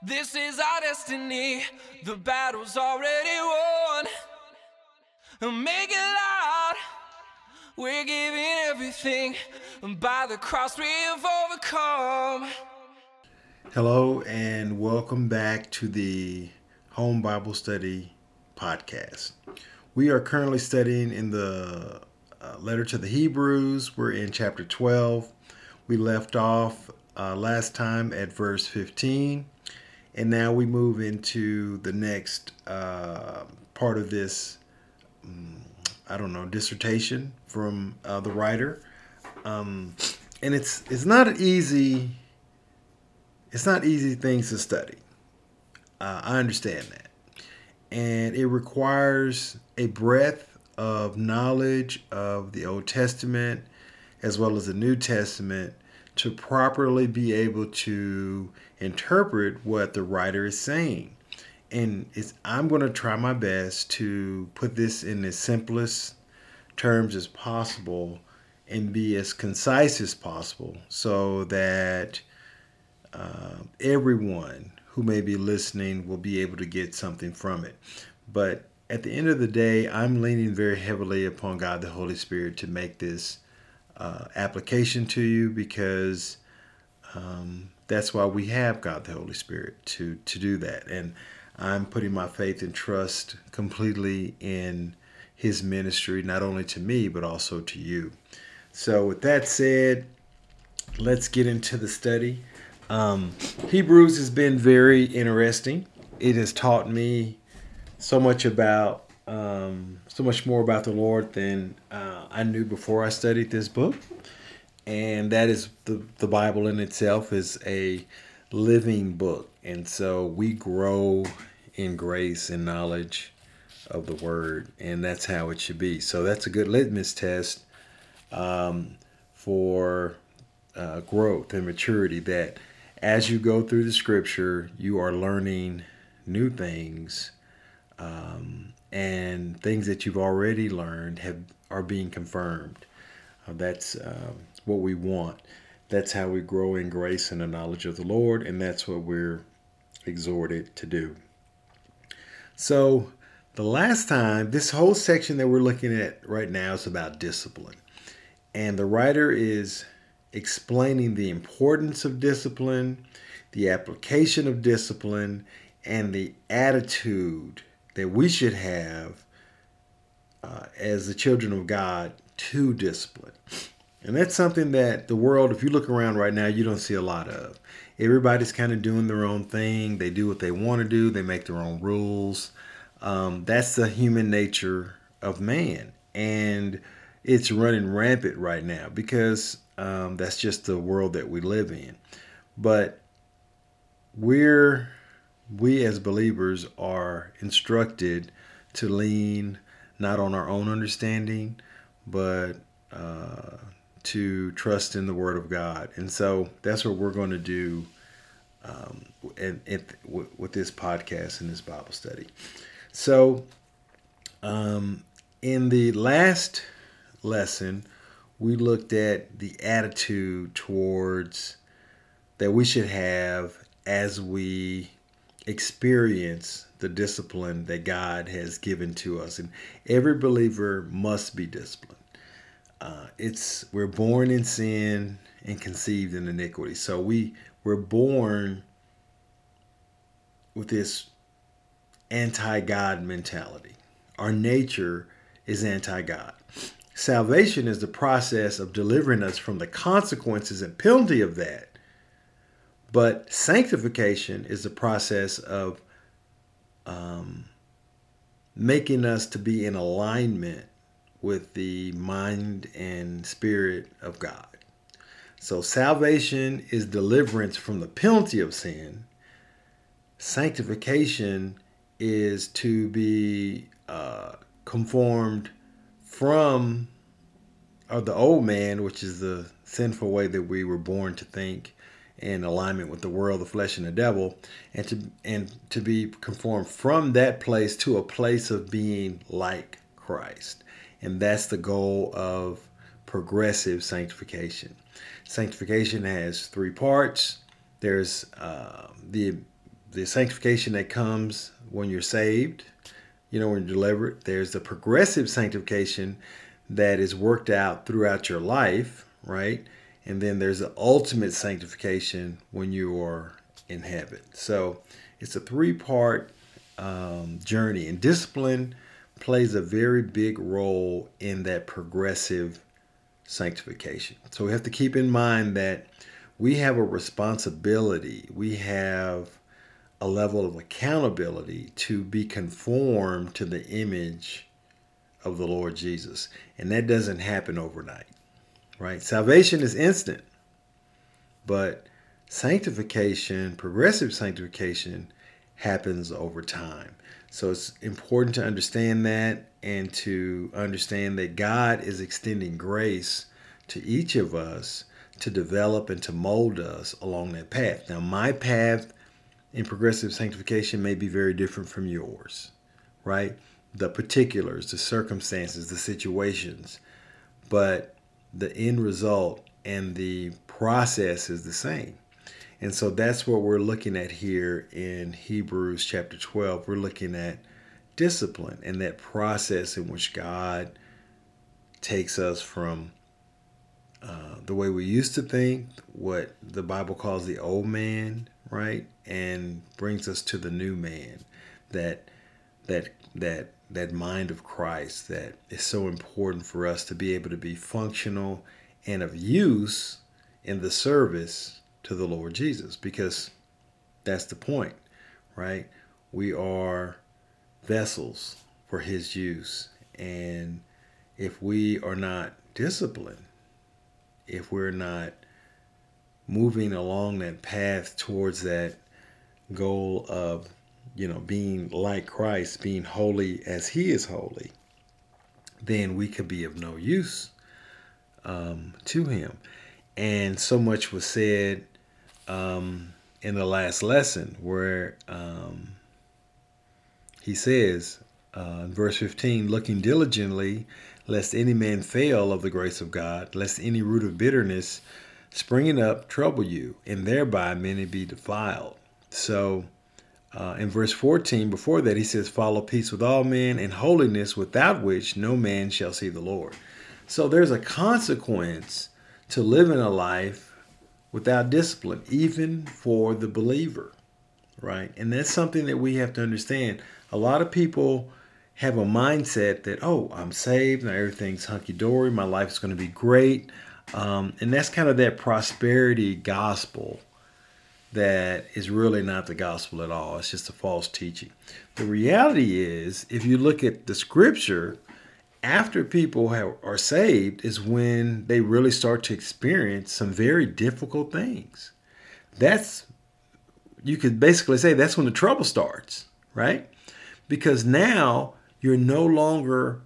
This is our destiny. The battle's already won. Make it loud. We're giving everything. By the cross, we have overcome. Hello, and welcome back to the Home Bible Study podcast. We are currently studying in the uh, letter to the Hebrews. We're in chapter 12. We left off uh, last time at verse 15 and now we move into the next uh, part of this, um, I don't know, dissertation from uh, the writer. Um, and it's it's not easy. It's not easy things to study. Uh, I understand that, and it requires a breadth of knowledge of the Old Testament as well as the New Testament to properly be able to interpret what the writer is saying. And it's, I'm going to try my best to put this in the simplest terms as possible and be as concise as possible so that uh, everyone who may be listening will be able to get something from it. But at the end of the day, I'm leaning very heavily upon God the Holy Spirit to make this uh, application to you because um, that's why we have God the Holy Spirit to to do that. And I'm putting my faith and trust completely in His ministry, not only to me but also to you. So, with that said, let's get into the study. Um, Hebrews has been very interesting. It has taught me so much about um, so much more about the Lord than uh, I knew before I studied this book and that is the the Bible in itself is a living book, and so we grow in grace and knowledge of the Word, and that's how it should be. So that's a good litmus test um, for uh, growth and maturity. That as you go through the Scripture, you are learning new things. Um, and things that you've already learned have are being confirmed. Uh, that's um, what we want. That's how we grow in grace and the knowledge of the Lord, and that's what we're exhorted to do. So, the last time, this whole section that we're looking at right now is about discipline. And the writer is explaining the importance of discipline, the application of discipline, and the attitude that we should have uh, as the children of God to discipline. And that's something that the world, if you look around right now, you don't see a lot of. Everybody's kind of doing their own thing. They do what they want to do, they make their own rules. Um, that's the human nature of man. And it's running rampant right now because um, that's just the world that we live in. But we're, we as believers are instructed to lean not on our own understanding, but uh, to trust in the Word of God. And so that's what we're going to do um, in, in, with this podcast and this Bible study. So, um, in the last lesson, we looked at the attitude towards that we should have as we experience the discipline that God has given to us. And every believer must be disciplined uh, it's we're born in sin and conceived in iniquity. So we we're born with this anti-God mentality. Our nature is anti-God. Salvation is the process of delivering us from the consequences and penalty of that. But sanctification is the process of um, making us to be in alignment with the mind and spirit of God. So salvation is deliverance from the penalty of sin. Sanctification is to be uh, conformed from the old man, which is the sinful way that we were born to think in alignment with the world, the flesh, and the devil, and to and to be conformed from that place to a place of being like Christ. And that's the goal of progressive sanctification. Sanctification has three parts there's uh, the the sanctification that comes when you're saved, you know, when you're delivered. There's the progressive sanctification that is worked out throughout your life, right? And then there's the ultimate sanctification when you are in heaven. So it's a three part um, journey, and discipline plays a very big role in that progressive sanctification. So we have to keep in mind that we have a responsibility, we have a level of accountability to be conformed to the image of the Lord Jesus. And that doesn't happen overnight, right? Salvation is instant, but sanctification, progressive sanctification, happens over time. So it's important to understand that and to understand that God is extending grace to each of us to develop and to mold us along that path. Now, my path in progressive sanctification may be very different from yours, right? The particulars, the circumstances, the situations, but the end result and the process is the same. And so that's what we're looking at here in Hebrews chapter 12. We're looking at discipline and that process in which God takes us from uh, the way we used to think, what the Bible calls the old man, right, and brings us to the new man, that that that that mind of Christ that is so important for us to be able to be functional and of use in the service to the Lord Jesus because that's the point, right? We are vessels for his use. And if we are not disciplined, if we're not moving along that path towards that goal of, you know, being like Christ, being holy as he is holy, then we could be of no use um, to him. And so much was said um, in the last lesson where um, he says uh, in verse 15, looking diligently, lest any man fail of the grace of God, lest any root of bitterness springing up trouble you, and thereby many be defiled. So, uh, in verse 14, before that, he says, Follow peace with all men and holiness, without which no man shall see the Lord. So, there's a consequence to living a life without discipline, even for the believer, right? And that's something that we have to understand. A lot of people have a mindset that, oh, I'm saved, now everything's hunky dory, my life is going to be great. Um, and that's kind of that prosperity gospel that is really not the gospel at all. It's just a false teaching. The reality is, if you look at the scripture, after people have, are saved is when they really start to experience some very difficult things. That's you could basically say that's when the trouble starts, right? Because now you're no longer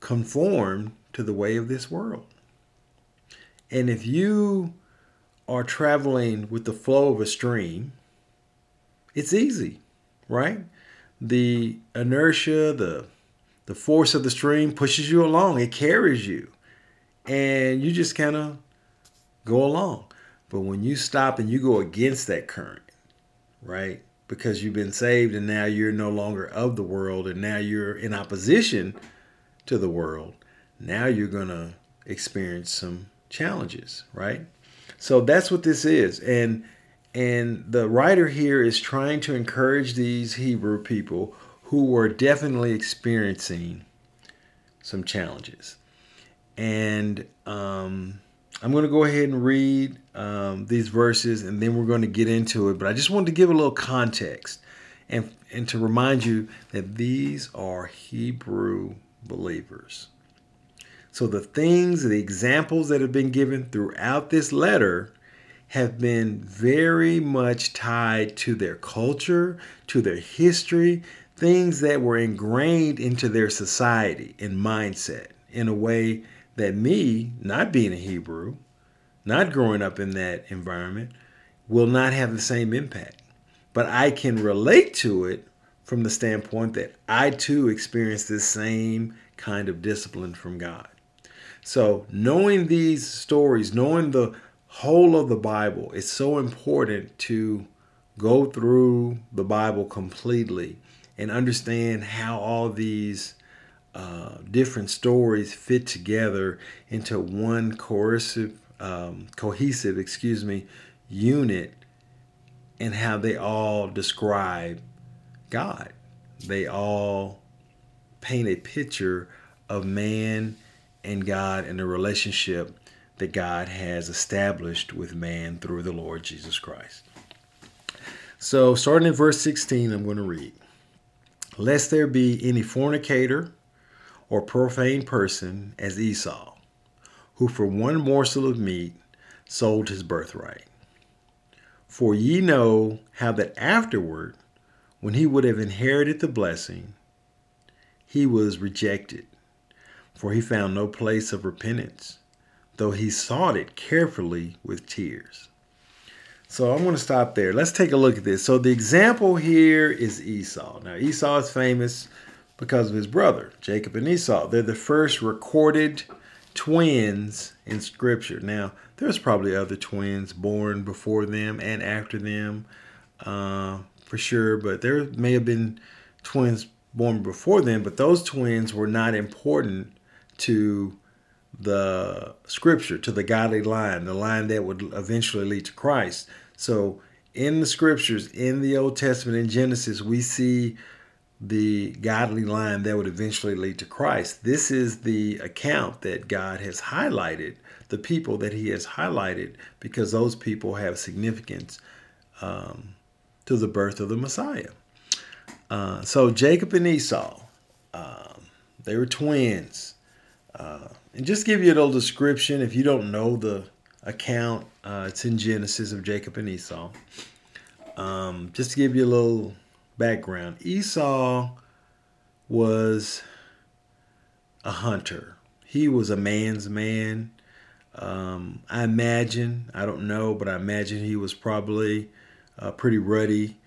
conformed to the way of this world. And if you are traveling with the flow of a stream, it's easy, right? The inertia, the the force of the stream pushes you along, it carries you, and you just kind of go along. But when you stop and you go against that current, right? Because you've been saved and now you're no longer of the world and now you're in opposition to the world, now you're going to experience some challenges, right? So that's what this is. And and the writer here is trying to encourage these Hebrew people who were definitely experiencing some challenges. And um, I'm going to go ahead and read um, these verses and then we're going to get into it. But I just wanted to give a little context and, and to remind you that these are Hebrew believers. So the things, the examples that have been given throughout this letter have been very much tied to their culture, to their history, things that were ingrained into their society and mindset in a way that me, not being a Hebrew, not growing up in that environment, will not have the same impact. But I can relate to it from the standpoint that I too experienced this same kind of discipline from God. So, knowing these stories, knowing the whole of the Bible, it's so important to go through the Bible completely and understand how all these uh, different stories fit together into one cohesive, um, cohesive, excuse me, unit, and how they all describe God. They all paint a picture of man and God and the relationship that God has established with man through the Lord Jesus Christ. So, starting in verse 16, I'm going to read Lest there be any fornicator or profane person as Esau, who for one morsel of meat sold his birthright. For ye know how that afterward, when he would have inherited the blessing, he was rejected, for he found no place of repentance, though he sought it carefully with tears. So I'm going to stop there. Let's take a look at this. So the example here is Esau. Now, Esau is famous because of his brother, Jacob and Esau. They're the first recorded twins in Scripture. Now, there's probably other twins born before them and after them, uh, for sure, but there may have been twins born before them, but those twins were not important to the scripture, to the godly line, the line that would eventually lead to Christ. So, in the scriptures, in the Old Testament, in Genesis, we see the godly line that would eventually lead to Christ. This is the account that God has highlighted, the people that He has highlighted, because those people have significance um, to the birth of the Messiah. Uh, so Jacob and Esau, um, they were twins. Uh, and just give you a little description if you don't know the account, uh, it's in Genesis of Jacob and Esau. Um, just to give you a little background Esau was a hunter, he was a man's man. Um, I imagine, I don't know, but I imagine he was probably uh, pretty ruddy.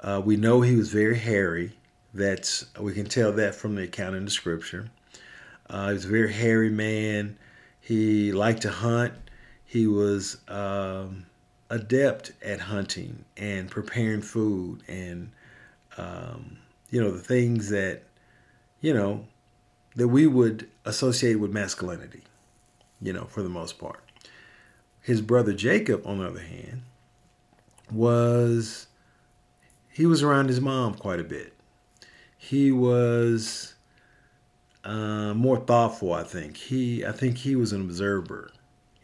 Uh, we know he was very hairy. That's we can tell that from the account in the scripture. Uh, he was a very hairy man. He liked to hunt. He was um, adept at hunting and preparing food and um, you know, the things that, you know, that we would associate with masculinity, you know, for the most part. His brother Jacob, on the other hand, was, he was around his mom quite a bit. He was uh, more thoughtful, I think. He, I think he was an observer,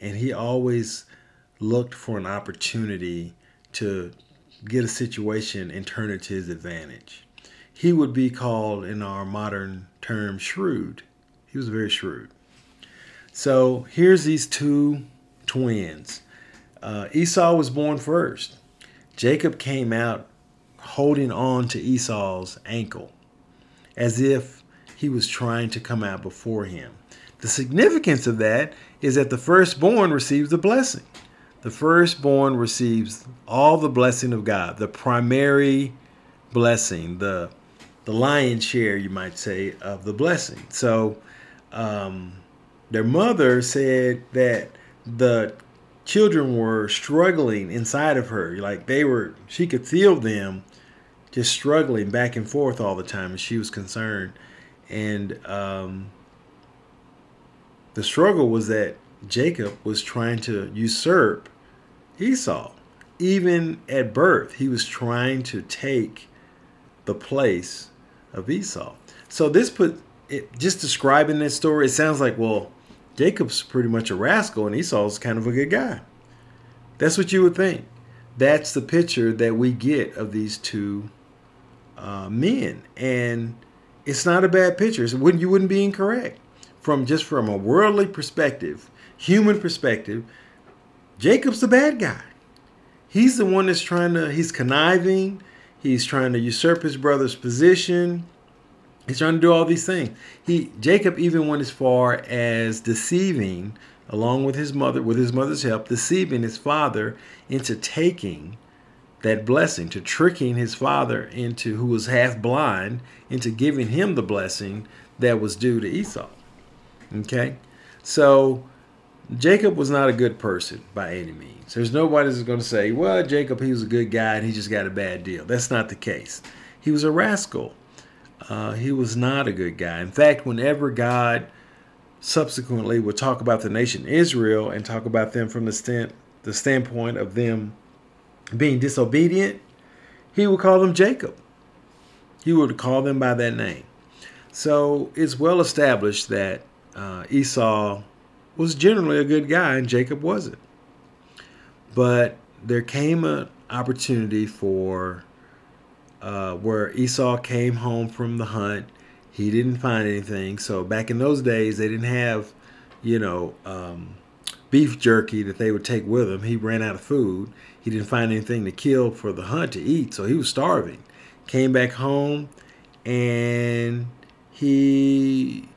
and he always looked for an opportunity to get a situation and turn it to his advantage. He would be called, in our modern term, shrewd. He was very shrewd. So here's these two twins. Uh, Esau was born first. Jacob came out holding on to Esau's ankle as if he was trying to come out before him. The significance of that is that the firstborn receives the blessing the firstborn receives all the blessing of God, the primary blessing, the the lion's share, you might say, of the blessing. So, um, their mother said that the children were struggling inside of her, like they were. She could feel them just struggling back and forth all the time, and she was concerned. And um, the struggle was that Jacob was trying to usurp Esau. Even at birth, he was trying to take the place of Esau. So this put it just describing this story, it sounds like, well, Jacob's pretty much a rascal and Esau's kind of a good guy. That's what you would think. That's the picture that we get of these two uh, men, and it's not a bad picture. So wouldn't you wouldn't be incorrect from just from a worldly perspective, human perspective. Jacob's the bad guy. He's the one that's trying to, he's conniving. He's trying to usurp his brother's position. He's trying to do all these things. He Jacob even went as far as deceiving, along with his mother, with his mother's help, deceiving his father into taking that blessing, to tricking his father into who was half blind, into giving him the blessing that was due to Esau. Okay? So Jacob was not a good person by any means. There's nobody that's going to say, well, Jacob, he was a good guy and he just got a bad deal. That's not the case. He was a rascal. Uh, he was not a good guy. In fact, whenever God subsequently would talk about the nation Israel and talk about them from the, stand, the standpoint of them being disobedient, he would call them Jacob. He would call them by that name. So it's well established that uh, Esau was generally a good guy and Jacob wasn't. But there came an opportunity for uh, where Esau came home from the hunt. He didn't find anything. So back in those days, they didn't have, you know, um, beef jerky that they would take with them. He ran out of food. He didn't find anything to kill for the hunt to eat, so he was starving. Came back home and he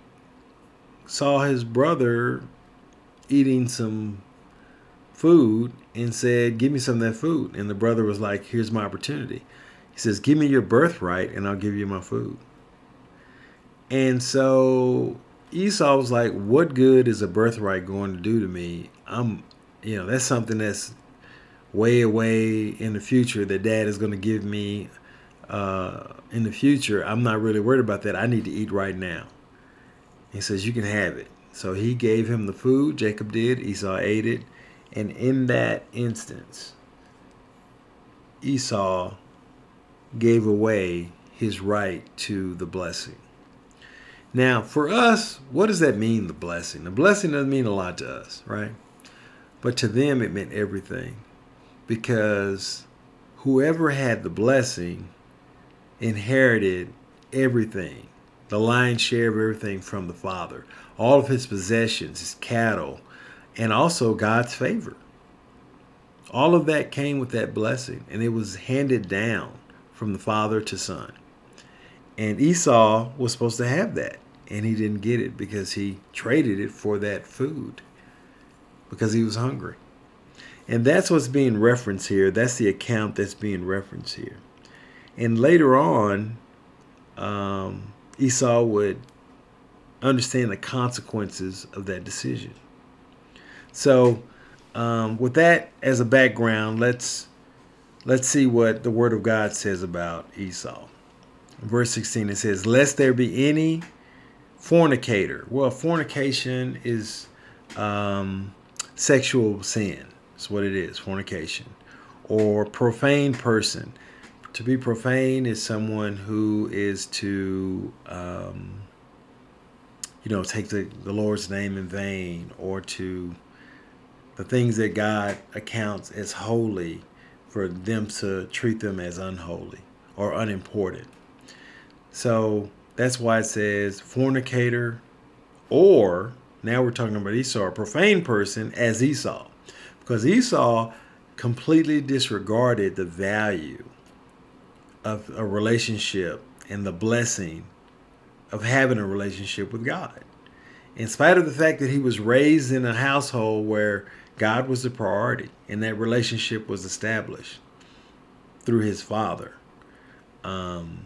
saw his brother eating some food and said, Give me some of that food. And the brother was like, Here's my opportunity. He says, Give me your birthright and I'll give you my food. And so Esau was like, What good is a birthright going to do to me? I'm, you know, that's something that's way away in the future that dad is going to give me uh, in the future. I'm not really worried about that. I need to eat right now. He says, You can have it. So he gave him the food, Jacob did. Esau ate it. And in that instance, Esau gave away his right to the blessing. Now, for us, what does that mean, the blessing? The blessing doesn't mean a lot to us, right? But to them, it meant everything. Because whoever had the blessing inherited everything, the lion's share of everything from the Father, all of his possessions, his cattle, and also God's favor. All of that came with that blessing, and it was handed down from the father to son. And Esau was supposed to have that, and he didn't get it because he traded it for that food because he was hungry. And that's what's being referenced here. That's the account that's being referenced here. And later on, um, Esau would understand the consequences of that decision. So, um, with that as a background, let's let's see what the Word of God says about Esau. verse 16, it says, "Lest there be any fornicator." Well, fornication is um, sexual sin. What it is, fornication, or profane person. To be profane is someone who is to um, you know, take the, the Lord's name in vain or to the things that God accounts as holy for them to treat them as unholy or unimportant. So that's why it says fornicator or now we're talking about Esau, a profane person as Esau. Because Esau completely disregarded the value of a relationship and the blessing of having a relationship with God. In spite of the fact that he was raised in a household where God was the priority and that relationship was established through his father, um,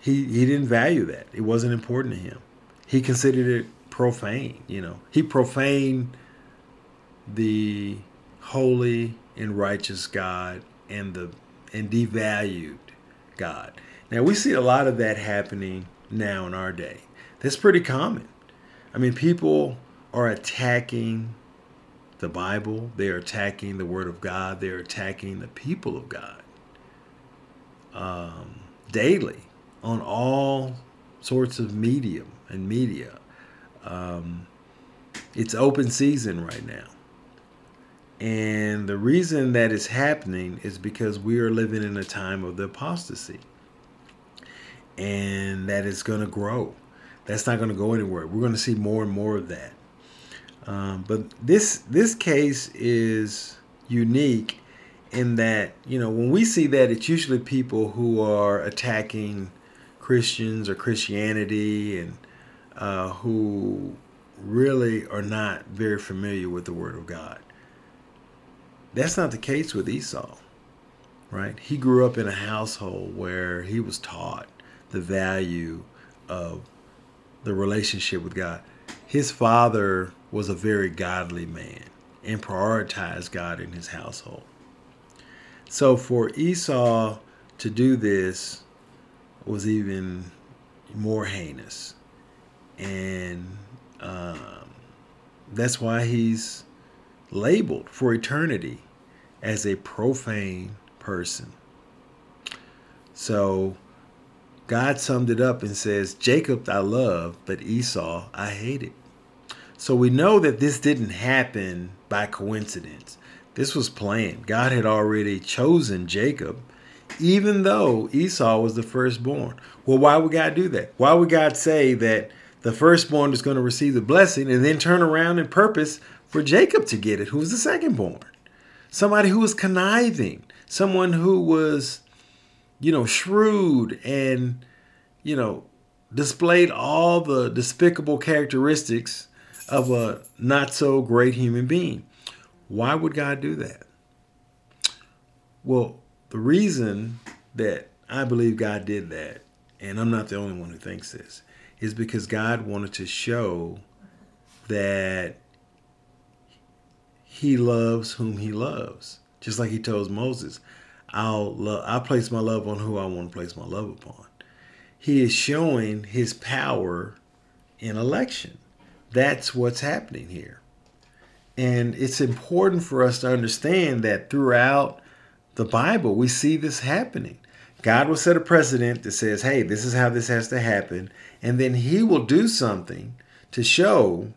he, he didn't value that. It wasn't important to him. He considered it profane, you know. He profaned the holy and righteous God and the and devalued God. Now we see a lot of that happening now in our day. That's pretty common. I mean, people are attacking the Bible, they're attacking the Word of God, they're attacking the people of God um, daily on all sorts of medium and media. Um, it's open season right now. And the reason that is happening is because we are living in a time of the apostasy and that is going to grow. That's not going to go anywhere. We're going to see more and more of that. Um, but this this case is unique in that you know when we see that it's usually people who are attacking Christians or Christianity and uh, who really are not very familiar with the Word of God. That's not the case with Esau, right? He grew up in a household where he was taught the value of the relationship with God. His father was a very godly man and prioritized God in his household. So for Esau to do this was even more heinous. And um, that's why he's labeled for eternity as a profane person. So God summed it up and says, Jacob I love, but Esau I hated. So we know that this didn't happen by coincidence. This was planned. God had already chosen Jacob, even though Esau was the firstborn. Well, why would God do that? Why would God say that the firstborn is going to receive the blessing and then turn around and purpose for Jacob to get it, who was the second born. Somebody who was conniving, someone who was, you know, shrewd and, you know, displayed all the despicable characteristics of a not so great human being. Why would God do that? Well, the reason that I believe God did that, and I'm not the only one who thinks this, is because God wanted to show that he loves whom he loves. Just like he tells Moses, I'll love, I place my love on who I want to place my love upon. He is showing his power in election. That's what's happening here. And it's important for us to understand that throughout the Bible, we see this happening. God will set a precedent that says, hey, this is how this has to happen. And then he will do something to show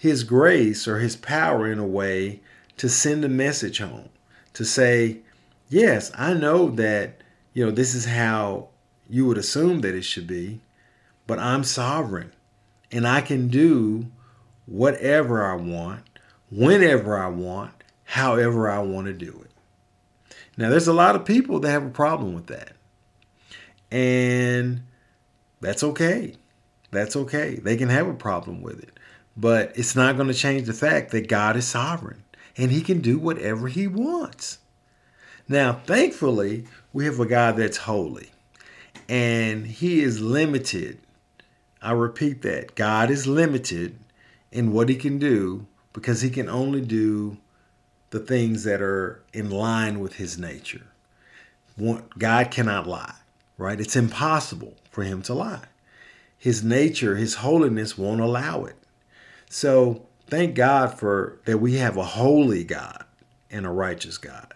his grace or his power in a way to send a message home, to say, yes, I know that, you know, this is how you would assume that it should be, but I'm sovereign and I can do whatever I want, whenever I want, however I want to do it. Now, there's a lot of people that have a problem with that. And that's okay. That's okay. They can have a problem with it. But it's not going to change the fact that God is sovereign and he can do whatever he wants. Now, thankfully, we have a God that's holy and he is limited. I repeat that God is limited in what he can do because he can only do the things that are in line with his nature. God cannot lie, right? It's impossible for him to lie. His nature, his holiness won't allow it. So thank God for that we have a holy God and a righteous God,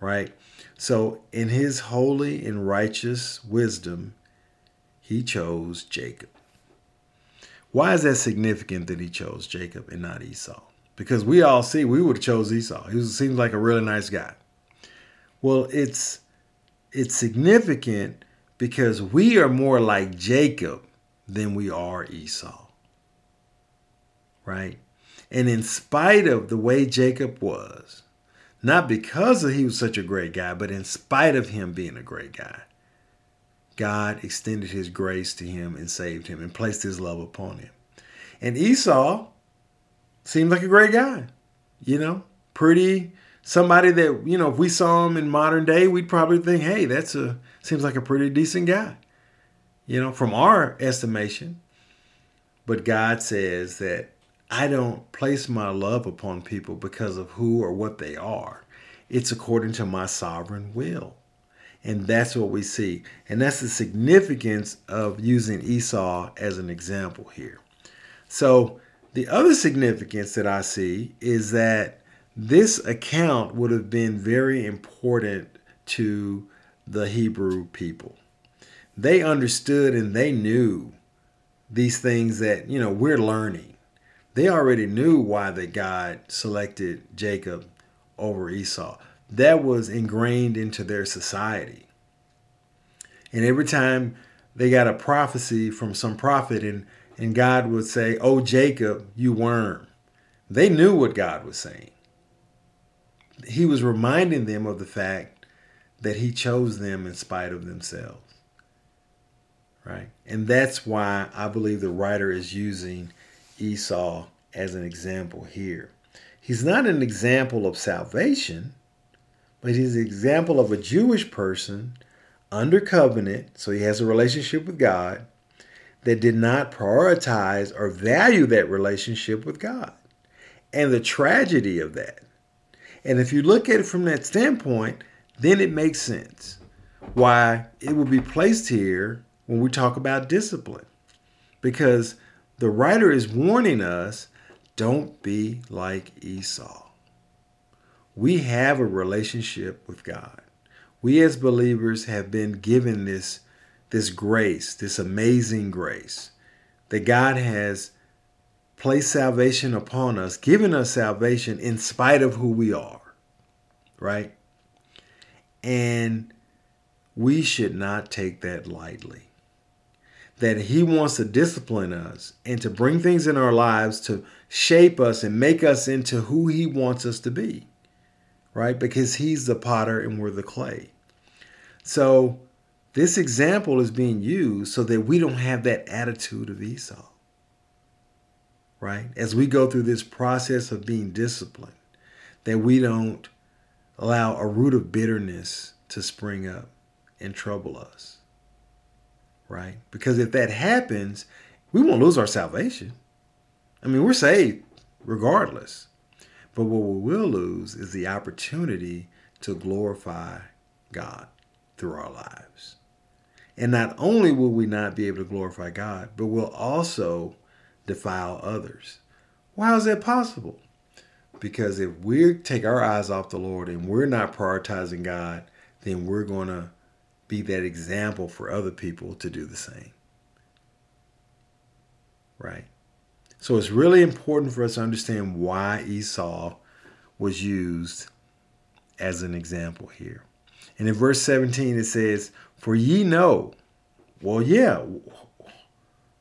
right? So in his holy and righteous wisdom, he chose Jacob. Why is that significant that he chose Jacob and not Esau? Because we all see we would have chose Esau. He seems like a really nice guy. Well, it's it's significant because we are more like Jacob than we are Esau. Right? And in spite of the way Jacob was, not because he was such a great guy, but in spite of him being a great guy, God extended his grace to him and saved him and placed his love upon him. And Esau seemed like a great guy, you know, pretty somebody that, you know, if we saw him in modern day, we'd probably think, hey, that's a seems like a pretty decent guy, you know, from our estimation. But God says that I don't place my love upon people because of who or what they are. It's according to my sovereign will. And that's what we see. And that's the significance of using Esau as an example here. So, the other significance that I see is that this account would have been very important to the Hebrew people. They understood and they knew these things that, you know, we're learning. They already knew why that God selected Jacob over Esau that was ingrained into their society. And every time they got a prophecy from some prophet and, and God would say, Oh, Jacob, you worm, they knew what God was saying. He was reminding them of the fact that He chose them in spite of themselves. Right? And that's why I believe the writer is using Esau as an example here. He's not an example of salvation but he's an example of a Jewish person under covenant, so he has a relationship with God, that did not prioritize or value that relationship with God and the tragedy of that. And if you look at it from that standpoint, then it makes sense why it will be placed here when we talk about discipline. Because the writer is warning us don't be like Esau. We have a relationship with God. We as believers have been given this, this grace, this amazing grace that God has placed salvation upon us, given us salvation in spite of who we are, right? And we should not take that lightly. That He wants to discipline us and to bring things in our lives to shape us and make us into who He wants us to be, right? Because He's the potter and we're the clay. So, this example is being used so that we don't have that attitude of Esau, right? As we go through this process of being disciplined, that we don't allow a root of bitterness to spring up and trouble us. Right? Because if that happens, we won't lose our salvation. I mean, we're saved regardless. But what we will lose is the opportunity to glorify God through our lives. And not only will we not be able to glorify God, but we'll also defile others. Why is that possible? Because if we take our eyes off the Lord and we're not prioritizing God, then we're going to be that example for other people to do the same. Right? So it's really important for us to understand why Esau was used as an example here. And in verse 17 it says, For ye know. Well, yeah,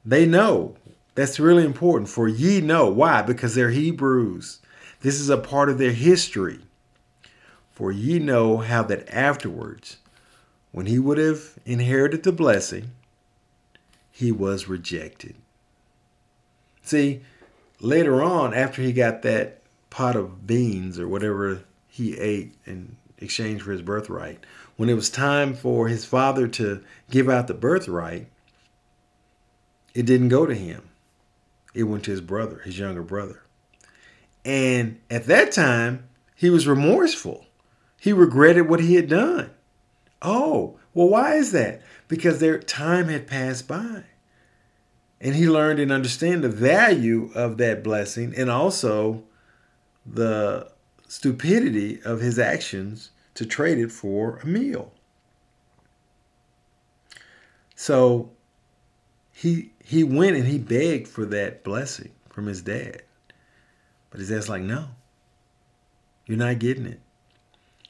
they know. That's really important. For ye know. Why? Because they're Hebrews. This is a part of their history. For ye know how that afterwards, when he would have inherited the blessing, he was rejected. See, later on, after he got that pot of beans or whatever he ate in exchange for his birthright, when it was time for his father to give out the birthright, it didn't go to him. It went to his brother, his younger brother. And at that time, he was remorseful. He regretted what he had done. Oh, well, why is that? Because their time had passed by. And he learned and understand the value of that blessing and also the stupidity of his actions to trade it for a meal. So he he went and he begged for that blessing from his dad. But his dad's like, no, you're not getting it.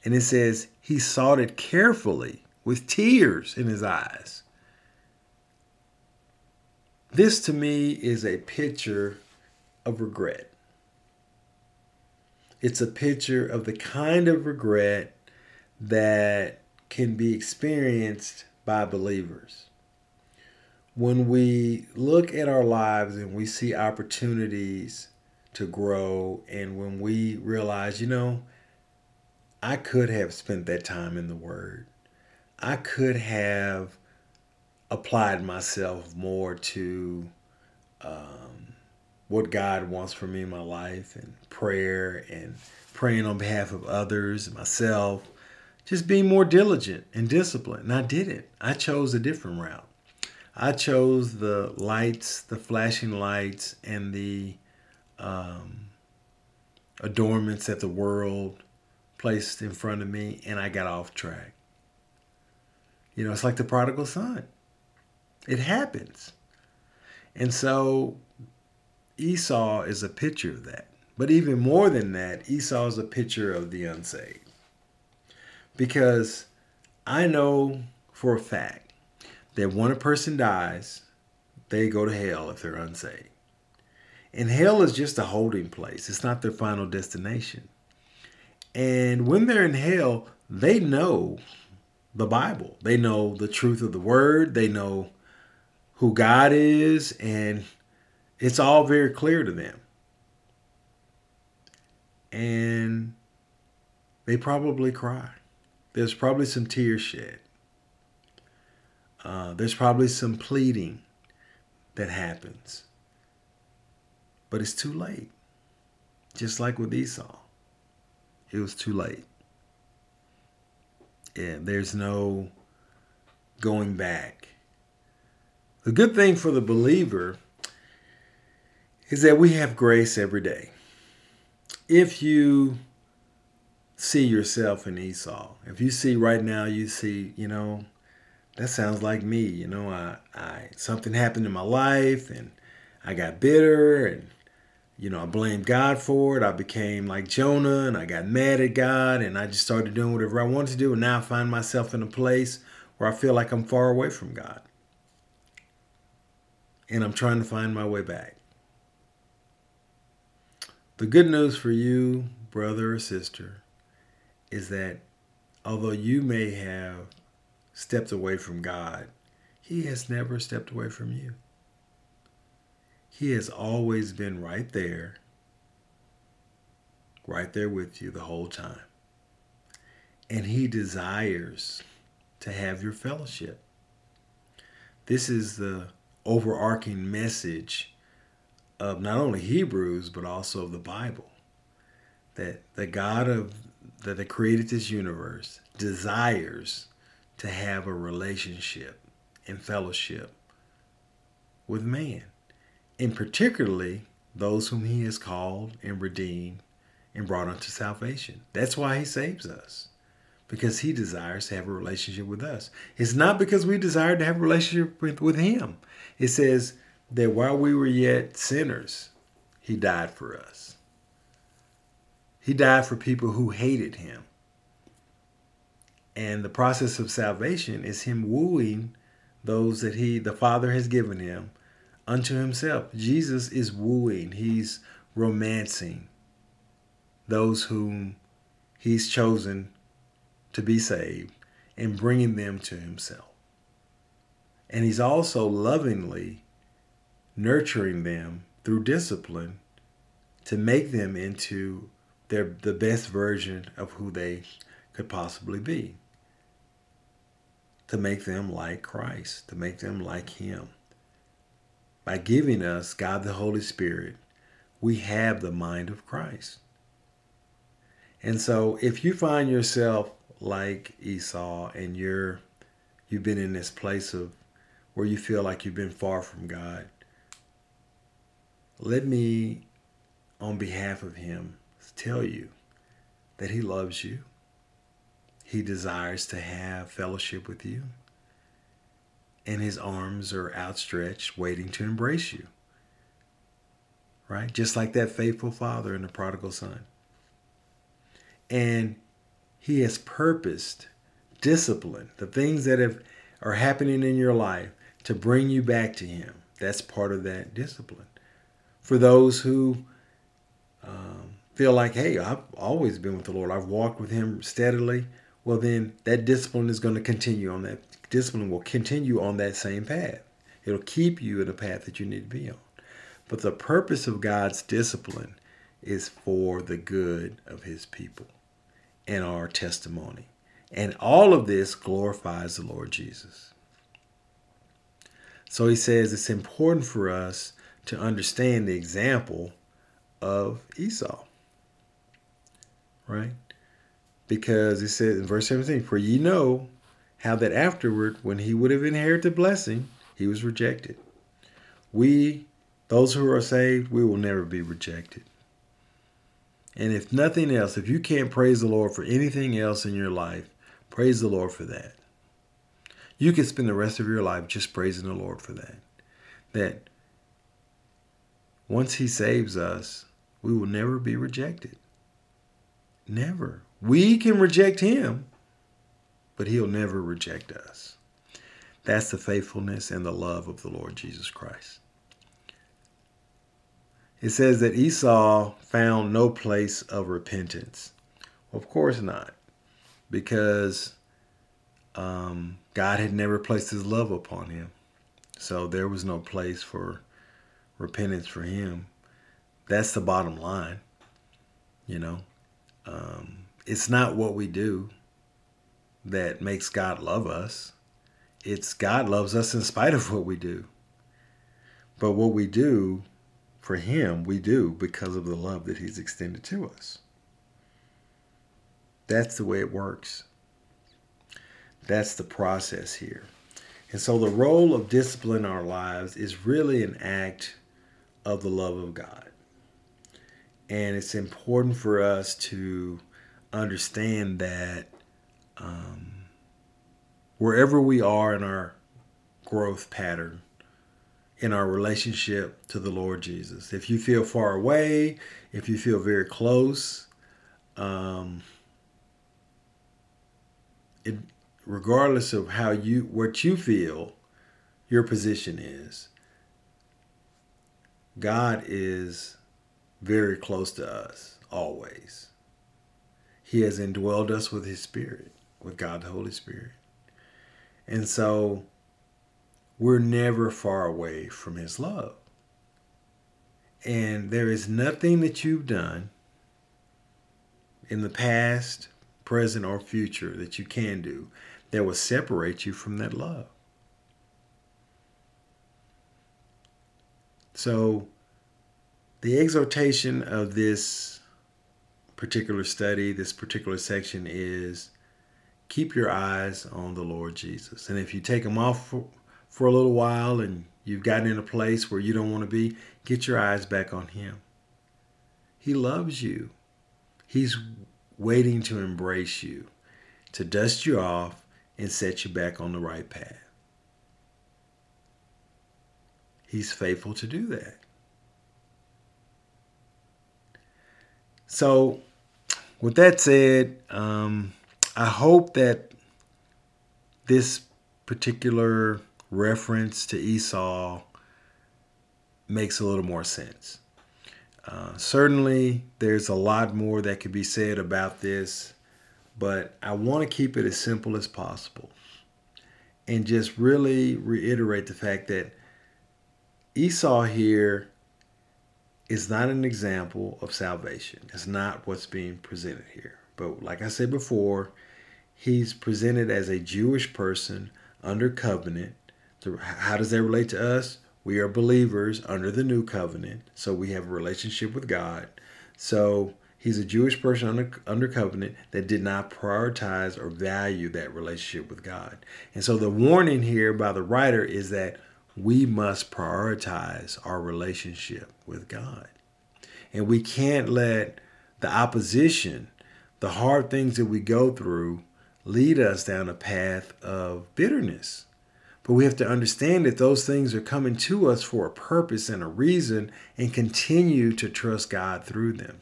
And it says he sought it carefully with tears in his eyes. This to me is a picture of regret. It's a picture of the kind of regret that can be experienced by believers. When we look at our lives and we see opportunities to grow, and when we realize, you know, I could have spent that time in the Word. I could have applied myself more to um, what God wants for me in my life and prayer and praying on behalf of others myself. Just being more diligent and disciplined. And I didn't. I chose a different route. I chose the lights, the flashing lights, and the um, adornments that the world placed in front of me and I got off track. You know, it's like the prodigal son. It happens. And so Esau is a picture of that. But even more than that, Esau is a picture of the unsaved. Because I know for a fact that when a person dies, they go to hell if they're unsaved. And hell is just a holding place, it's not their final destination. And when they're in hell, they know the Bible. They know the truth of the word. They know who God is. And it's all very clear to them. And they probably cry. There's probably some tears shed. Uh, there's probably some pleading that happens. But it's too late. Just like with Esau, it was too late. Yeah, there's no going back. The good thing for the believer is that we have grace every day. If you see yourself in Esau, if you see right now, you see, you know, that sounds like me. You know, I, I something happened in my life and I got bitter and you know, I blamed God for it. I became like Jonah and I got mad at God and I just started doing whatever I wanted to do. And now I find myself in a place where I feel like I'm far away from God. And I'm trying to find my way back. The good news for you, brother or sister, is that although you may have stepped away from God, He has never stepped away from you. He has always been right there, right there with you the whole time. And He desires to have your fellowship. This is the overarching message of not only Hebrews, but also of the Bible. That the God of that created this universe desires to have a relationship and fellowship with man and particularly those whom he has called and redeemed and brought unto salvation. That's why he saves us, because he desires to have a relationship with us. It's not because we desire to have a relationship with, with him. It says that while we were yet sinners, he died for us. He died for people who hated him. And the process of salvation is him wooing those that he, the Father, has given him unto himself. Jesus is wooing, he's romancing those whom he's chosen to be saved and bringing them to himself. And he's also lovingly nurturing them through discipline to make them into their the best version of who they could possibly be. To make them like Christ, to make them like him by giving us God the Holy Spirit, we have the mind of Christ. And so if you find yourself like Esau and you're you've been in this place of where you feel like you've been far from God, let me on behalf of him tell you that he loves you. He desires to have fellowship with you and his arms are outstretched, waiting to embrace you. Right? Just like that faithful father and the prodigal son. And he has purposed discipline, the things that have are happening in your life to bring you back to him. That's part of that discipline. For those who um, feel like, hey, I've always been with the Lord, I've walked with him steadily, well, then that discipline is going to continue on that discipline will continue on that same path. It'll keep you in the path that you need to be on. But the purpose of God's discipline is for the good of his people and our testimony. And all of this glorifies the Lord Jesus. So he says it's important for us to understand the example of Esau. Right? Because it says in verse 17, For ye know how that afterward, when he would have inherited blessing, he was rejected. We, those who are saved, we will never be rejected. And if nothing else, if you can't praise the Lord for anything else in your life, praise the Lord for that. You can spend the rest of your life just praising the Lord for that. That once He saves us, we will never be rejected. Never. We can reject Him, but he'll never reject us. That's the faithfulness and the love of the Lord Jesus Christ. It says that Esau found no place of repentance. Of course not, because um, God had never placed his love upon him. So there was no place for repentance for him. That's the bottom line. You know, um, it's not what we do, that makes God love us. It's God loves us in spite of what we do. But what we do for Him, we do because of the love that He's extended to us. That's the way it works. That's the process here. And so the role of discipline in our lives is really an act of the love of God. And it's important for us to understand that um, wherever we are in our growth pattern, in our relationship to the Lord Jesus, if you feel far away, if you feel very close, um, it, regardless of how you what you feel your position is God is very close to us always. He has indwelled us with his spirit, with God the Holy Spirit. And so we're never far away from his love. And there is nothing that you've done in the past, present, or future that you can do that will separate you from that love. So, the exhortation of this particular study, this particular section is keep your eyes on the Lord Jesus. And if you take them off for, for a little while and you've gotten in a place where you don't want to be, get your eyes back on Him. He loves you. He's waiting to embrace you, to dust you off and set you back on the right path. He's faithful to do that. So, with that said, um, I hope that this particular reference to Esau makes a little more sense. Uh, certainly, there's a lot more that could be said about this, but I want to keep it as simple as possible and just really reiterate the fact that Esau here is not an example of salvation. It's not what's being presented here. But like I said before, he's presented as a Jewish person under covenant. How does that relate to us? We are believers under the new covenant, so we have a relationship with God. So he's a Jewish person under, under covenant that did not prioritize or value that relationship with God. And so the warning here by the writer is that we must prioritize our relationship with God. And we can't let the opposition, the hard things that we go through, lead us down a path of bitterness. But we have to understand that those things are coming to us for a purpose and a reason and continue to trust God through them.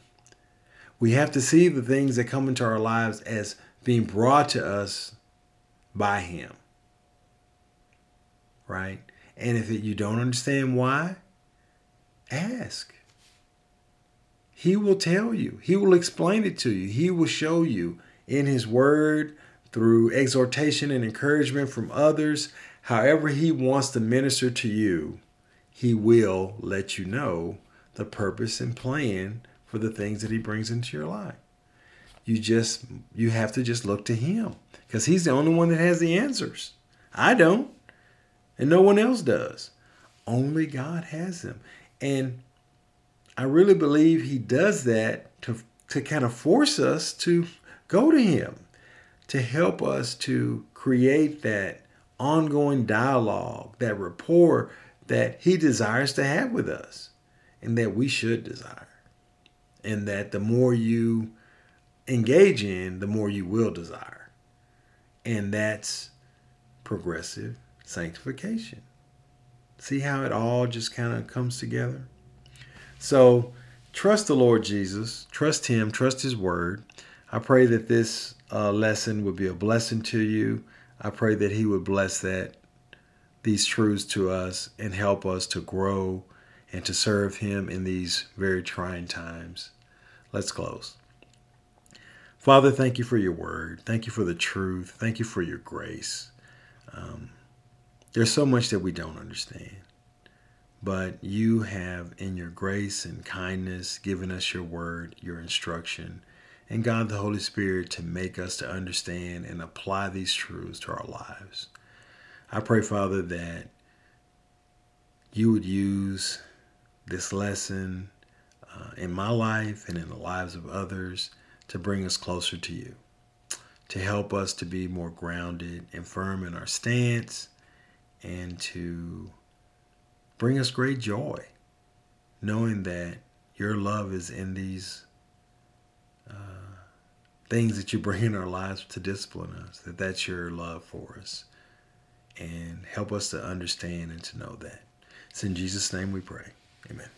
We have to see the things that come into our lives as being brought to us by Him. Right? And if you don't understand why, ask. He will tell you, He will explain it to you, He will show you in His Word through exhortation and encouragement from others. However, He wants to minister to you, He will let you know the purpose and plan for the things that He brings into your life. You just you have to just look to him because he's the only one that has the answers. I don't and no one else does. Only God has them. And I really believe He does that to, to kind of force us to go to Him, to help us to create that ongoing dialogue, that rapport that He desires to have with us and that we should desire. And that the more you engage in, the more you will desire. And that's progressive sanctification. See how it all just kind of comes together? So, trust the Lord Jesus, trust Him, trust His Word. I pray that this uh, lesson would be a blessing to you. I pray that He would bless that these truths to us and help us to grow and to serve Him in these very trying times. Let's close. Father, thank you for your word. Thank you for the truth. Thank you for your grace. Um, there's so much that we don't understand. But you have, in your grace and kindness, given us your word, your instruction, and God the Holy Spirit to make us to understand and apply these truths to our lives. I pray, Father, that you would use this lesson uh, in my life and in the lives of others to bring us closer to you, to help us to be more grounded and firm in our stance, and to bring us great joy, knowing that your love is in these uh, things that you bring in our lives to discipline us, that that's your love for us. And help us to understand and to know that. It's in Jesus' name we pray. Amen.